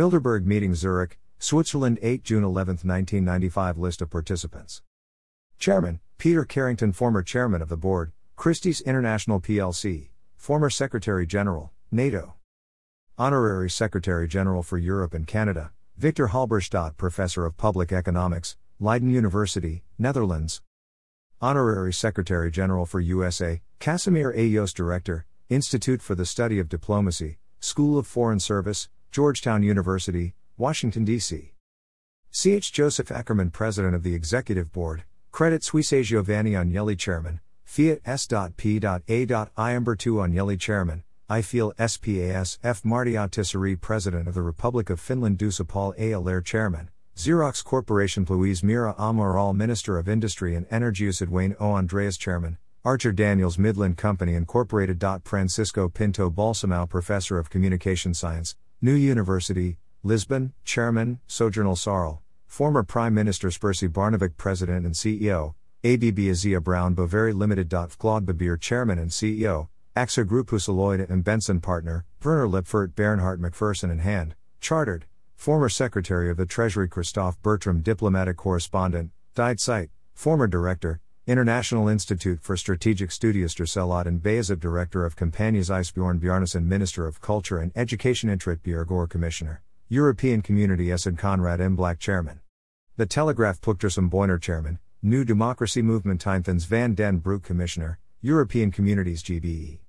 Bilderberg Meeting Zurich, Switzerland 8 June 11, 1995 List of participants. Chairman, Peter Carrington Former Chairman of the Board, Christie's International plc, Former Secretary General, NATO. Honorary Secretary General for Europe and Canada, Victor Halberstadt Professor of Public Economics, Leiden University, Netherlands. Honorary Secretary General for USA, Casimir A. Yost Director, Institute for the Study of Diplomacy, School of Foreign Service, Georgetown University, Washington, D.C. C.H. Joseph Ackermann President of the Executive Board, Credit Suisse Giovanni Agnelli Chairman, Fiat S.P.A. Iambertu Agnelli Chairman, I feel SPAS F. Martti Ahtisaari President of the Republic of Finland Juuso Paul A. Allaire Chairman, Xerox Corporation Louise Mira Amaral Minister of Industry and Energy Wayne O. Andreas Chairman, Archer Daniels Midland Company Incorporated. Francisco Pinto Balsemao Professor of Communication Science, New University, Lisbon, Chairman, Sojournal Sarl, former Prime Minister Spercy Barnevik President and CEO, ABB Asea Brown Boveri Limited. Claude Bébéar Chairman and CEO, AXA Group Husaloid and Bentsen Partner, Werner Liipfert Bernhardt McPherson and Hand, Chartered, former Secretary of the Treasury Christoph Bertram Diplomatic Correspondent, Die Zeit, former Director, International Institute for Strategic Studies Derselot and Bayezid Director of Companies Isbjorn Bjarnason Minister of Culture and Education Intrit Bjerregaard Commissioner, European Community Esed Conrad M. Black Chairman. The Telegraph Puktersum Boyner Chairman, New Democracy Movement Tynthans van den Broek Commissioner, European Communities GBE.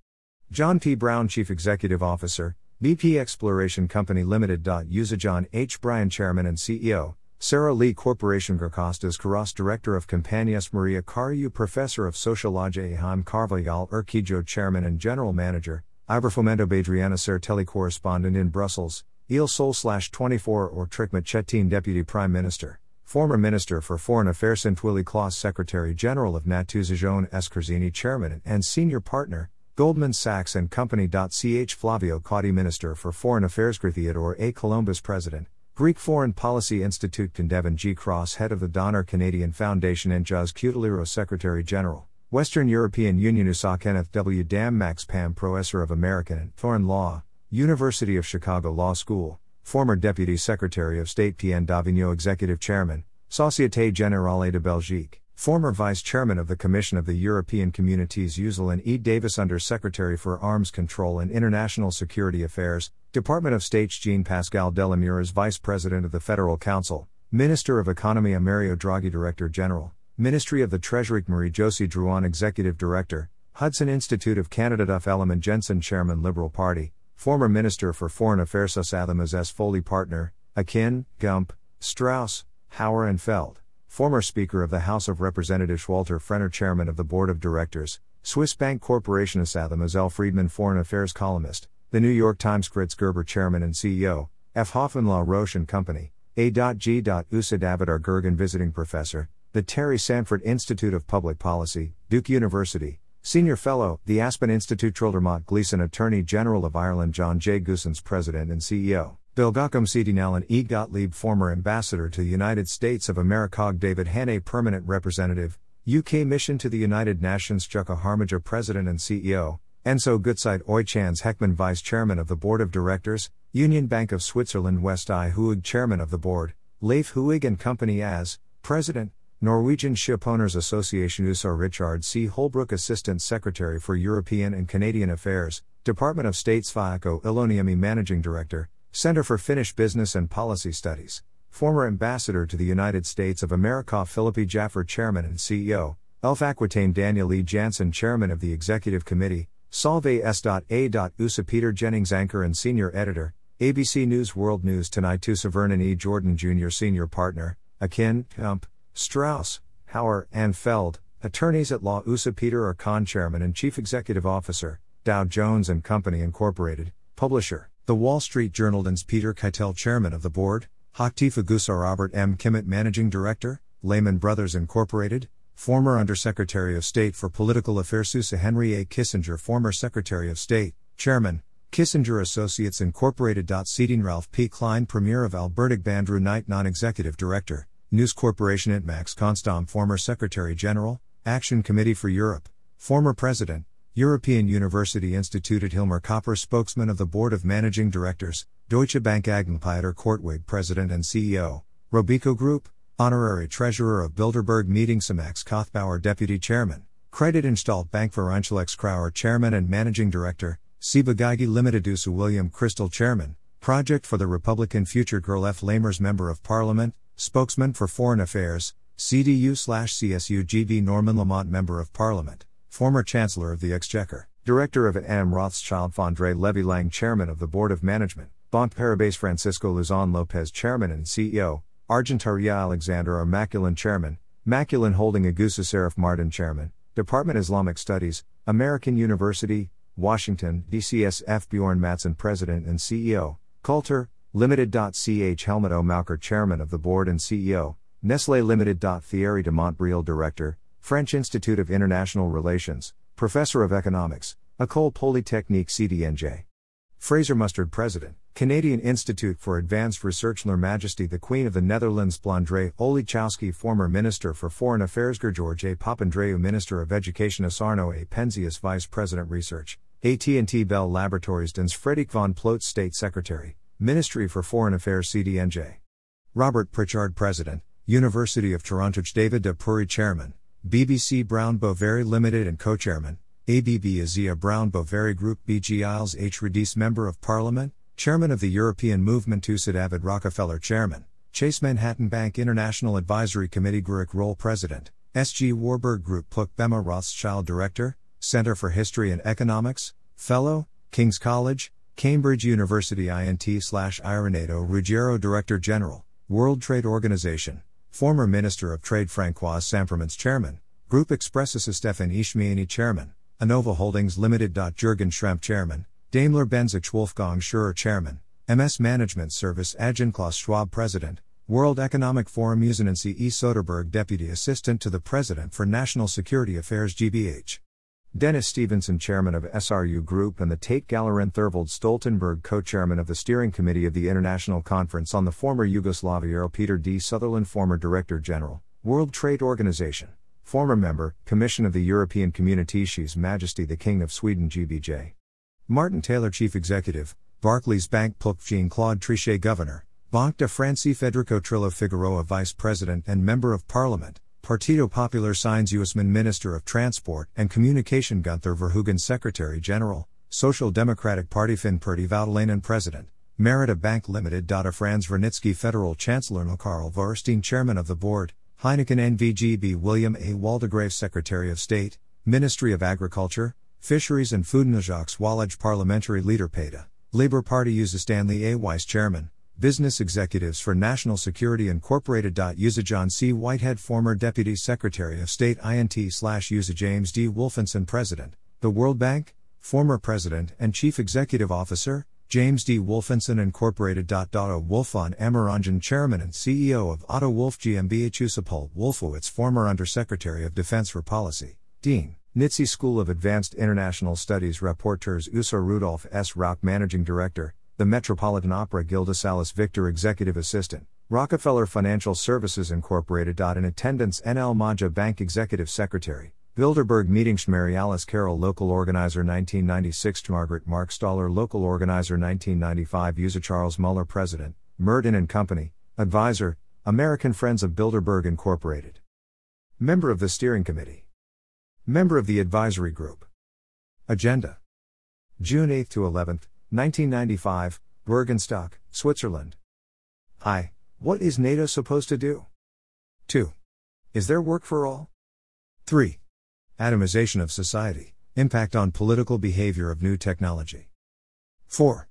John P. Brown Chief Executive Officer, BP Exploration Company Limited. User John H. Bryan Chairman and CEO, Sara Lee Corporation Gerkostas Carras Director of Companies Maria Kariu Professor of Sociology Heim Carvajal Urquijo Chairman and General Manager, Iberfomento Badriana Cerretelli Correspondent in Brussels, Il Sol Slash 24 or Trikmat Chettin Deputy Prime Minister, former Minister for Foreign Affairs and Sintwili Claes Secretary General of Natuzajon Eskerzini Chairman and Senior Partner, Goldman Sachs and Company. Ch Flavio Cotti Minister for Foreign Affairs Theodore A. Couloumbis President, Greek Foreign Policy Institute Condevan G. Cross Head of the Donner Canadian Foundation and Juz Cutileiro Secretary General, Western European Union USA Kenneth W. Dam Max Pam Professor of American and Foreign Law, University of Chicago Law School, former Deputy Secretary of State Pierre Davignon Executive Chairman, Société Générale de Belgique, former Vice Chairman of the Commission of the European Communities Uzel and E. Davis Under Secretary for Arms Control and International Security Affairs, Department of State Jean Pascal Delamuraz Vice President of the Federal Council, Minister of Economy Mario Draghi Director General, Ministry of the Treasury Marie Josée Drouin Executive Director, Hudson Institute of Canada Duff Ellemann-Jensen Chairman Liberal Party, former Minister for Foreign Affairs Susathamas S. Foley Partner, Akin, Gump, Strauss, Hauer and Feld, former Speaker of the House of Representatives Walter Frehner Chairman of the Board of Directors, Swiss Bank Corporation Asathamas L. Friedman Foreign Affairs Columnist, the New York Times Fritz Gerber Chairman and CEO, F. Hoffmann-La Roche and Company, A.G. Usa David R. Gergen Visiting Professor, the Terry Sanford Institute of Public Policy, Duke University, Senior Fellow, the Aspen Institute Troldermott Gleeson Attorney General of Ireland John J. Goossens President and CEO, Belgacom Sidinalan E. Gotlieb Former Ambassador to the United States of America. David Hannay Permanent Representative, UK Mission to the United Nations. Jukka Harmaja President and CEO, Enso Gutzeit Oychans Heckmann Vice Chairman of the Board of Directors, Union Bank of Switzerland West I Huig Chairman of the Board, Leif Huig and Company as President, Norwegian Shipowners Association. USAR Richard C. Holbrooke Assistant Secretary for European and Canadian Affairs, Department of State's Faako Iloniemi Managing Director, Center for Finnish Business and Policy Studies, former Ambassador to the United States of America Philippi Jaffer Chairman and CEO, Elf Aquitaine Daniel E. Janssen Chairman of the Executive Committee, Solvay S.A. USA Peter Jennings Anchor and Senior Editor, ABC News World News Tonight to Vernon E. Jordan Jr. Senior Partner, Akin, Gump, Strauss, Hauer, and Feld, Attorneys at Law USA Peter R. Kann Chairman and Chief Executive Officer, Dow Jones and Company Incorporated, Publisher, The Wall Street Journal and Peter Keitel Chairman of the Board, Haktifa Gusar Robert M. Kimmitt Managing Director, Lehman Brothers Incorporated, former Undersecretary of State for Political Affairs Susa Henry A. Kissinger, former Secretary of State, Chairman, Kissinger Associates Incorporated. Seating Ralph P. Klein, Premier of Alberta, Bandru Knight, Non Executive Director, News Corporation. Max Kohnstamm, former Secretary General, Action Committee for Europe, former President, European University Institute Hilmar Kopper spokesman of the Board of Managing Directors, Deutsche Bank Aggenpeiter Korteweg president and CEO, Robeco Group, honorary treasurer of Bilderberg Meeting Max Kothbauer deputy chairman, Kreditanstalt Bank Vereinslex Krauer chairman and managing director, Ciba-Geigy Limited Usu William Kristol chairman, Project for the Republican Future Girl F. Lamers member of parliament, spokesman for foreign affairs, CDU CSU GB Norman Lamont member of parliament, former chancellor of the exchequer, director of AM Rothschild Fondre Levy Lang chairman of the board of management, Banque Paribas Francisco Luzon Lopez Chairman and CEO, Argentaria Alexander R. Maculan Chairman, Maculan Holding Agusa Serif Mardin Chairman, Department Islamic Studies, American University, Washington, DCSF Bjorn Matson President and CEO, Coulter, Limited.ch Helmut O. Maucher Chairman of the Board and CEO, Nestle Limited. Thierry de Montbrial Director, French Institute of International Relations, Professor of Economics, École Polytechnique CDNJ. Fraser Mustard President, Canadian Institute for Advanced Research Her Majesty the Queen of the Netherlands Blandre Olechowski Former Minister for Foreign Affairs George A. Papandreou Minister of Education Asarno A. Penzias Vice President Research, AT&T Bell Laboratories Dens Frederick von Plotz State Secretary, Ministry for Foreign Affairs CDNJ. Robert Prichard President, University of Toronto David de Pury Chairman, BBC Brown Boveri Limited and Co-Chairman, ABB Asea Brown Boveri Group BG Isles H. Radice Member of Parliament, Chairman of the European Movement Tusid David Rockefeller Chairman, Chase Manhattan Bank International Advisory Committee Gurik Roll President, SG Warburg Group Puck Bema Rothschild Director, Center for History and Economics, Fellow, King's College, Cambridge University INT slash Ironado Ruggiero Director General, World Trade Organization, former Minister of Trade Francois Sampermans Chairman, Group Expresses Stefan Ishmiani Chairman, Anova Holdings Limited. Jürgen Schrempp Chairman, Daimler Benz Wolfgang Schurer Chairman, MS Management Service Adjun Klaus Schwab President, World Economic Forum Usenancy E. Soderberg Deputy Assistant to the President for National Security Affairs GBH. Dennis Stevenson Chairman of SRU Group and the Tate Gallerin Thurvold Stoltenberg Co-Chairman of the Steering Committee of the International Conference on the Former Yugoslavia Peter D. Sutherland Former Director General, World Trade Organization Former member, Commission of the European Community His Majesty the King of Sweden GBJ. Martin Taylor Chief Executive, Barclays Bank Pulk Jean Claude Trichet Governor, Banque de France Federico Trillo Figueroa Vice President and Member of Parliament, Partido Popular Signs Usman Minister of Transport and Communication Gunther Verheugen Secretary General, Social Democratic Party Finn Purdy Voutilainen President, Merita Bank Limited. Franz Vranitzky Federal Chancellor Karl Vorstein Chairman of the Board, Heineken NVGB William A. Waldegrave Secretary of State, Ministry of Agriculture, Fisheries and Food Najaks Wallage Parliamentary Leader PETA, Labour Party uses Stanley A. Weiss Chairman, Business Executives for National Security Incorporated. Usa John C. Whitehead Former Deputy Secretary of State INT slash Usa James D. Wolfensohn President, The World Bank, Former President and Chief Executive Officer, James D. Wolfensohn Incorporated. Otto Wolfon Amaranjan Chairman and CEO of Otto Wolff GmbH Usapol Wolfowitz Former Undersecretary of Defense for Policy, Dean, Nitze School of Advanced International Studies Reporters USA Rudolf S. Rauch Managing Director, the Metropolitan Opera Gilda Salas Victor Executive Assistant, Rockefeller Financial Services Incorporated. In attendance NL Maja Bank Executive Secretary, Bilderberg Meetings Mary Alice Carroll Local Organizer 1996 Margaret Mark Stoller Local Organizer 1995 User Charles Muller President, Murden and Company, Advisor, American Friends of Bilderberg Incorporated. Member of the Steering Committee. Member of the Advisory Group. Agenda. June 8 to 11, 1995, Bürgenstock, Switzerland. I. what is NATO supposed to do? 2. Is there work for all? 3. Atomization of society, impact on political behavior of new technology. 4.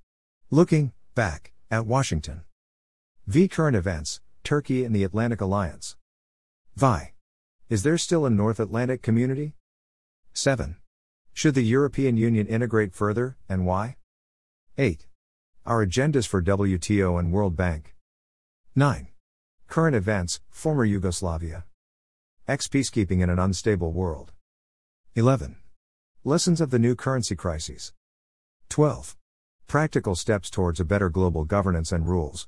Looking back at Washington. V. Current events, Turkey and the Atlantic Alliance. Vi. Is there still a North Atlantic community? 7. Should the European Union integrate further, and why? 8. Our agendas for WTO and World Bank. 9. Current events, former Yugoslavia. Ex peacekeeping in an unstable world. 11. Lessons of the new currency crises. 12. Practical steps towards a better global governance and rules.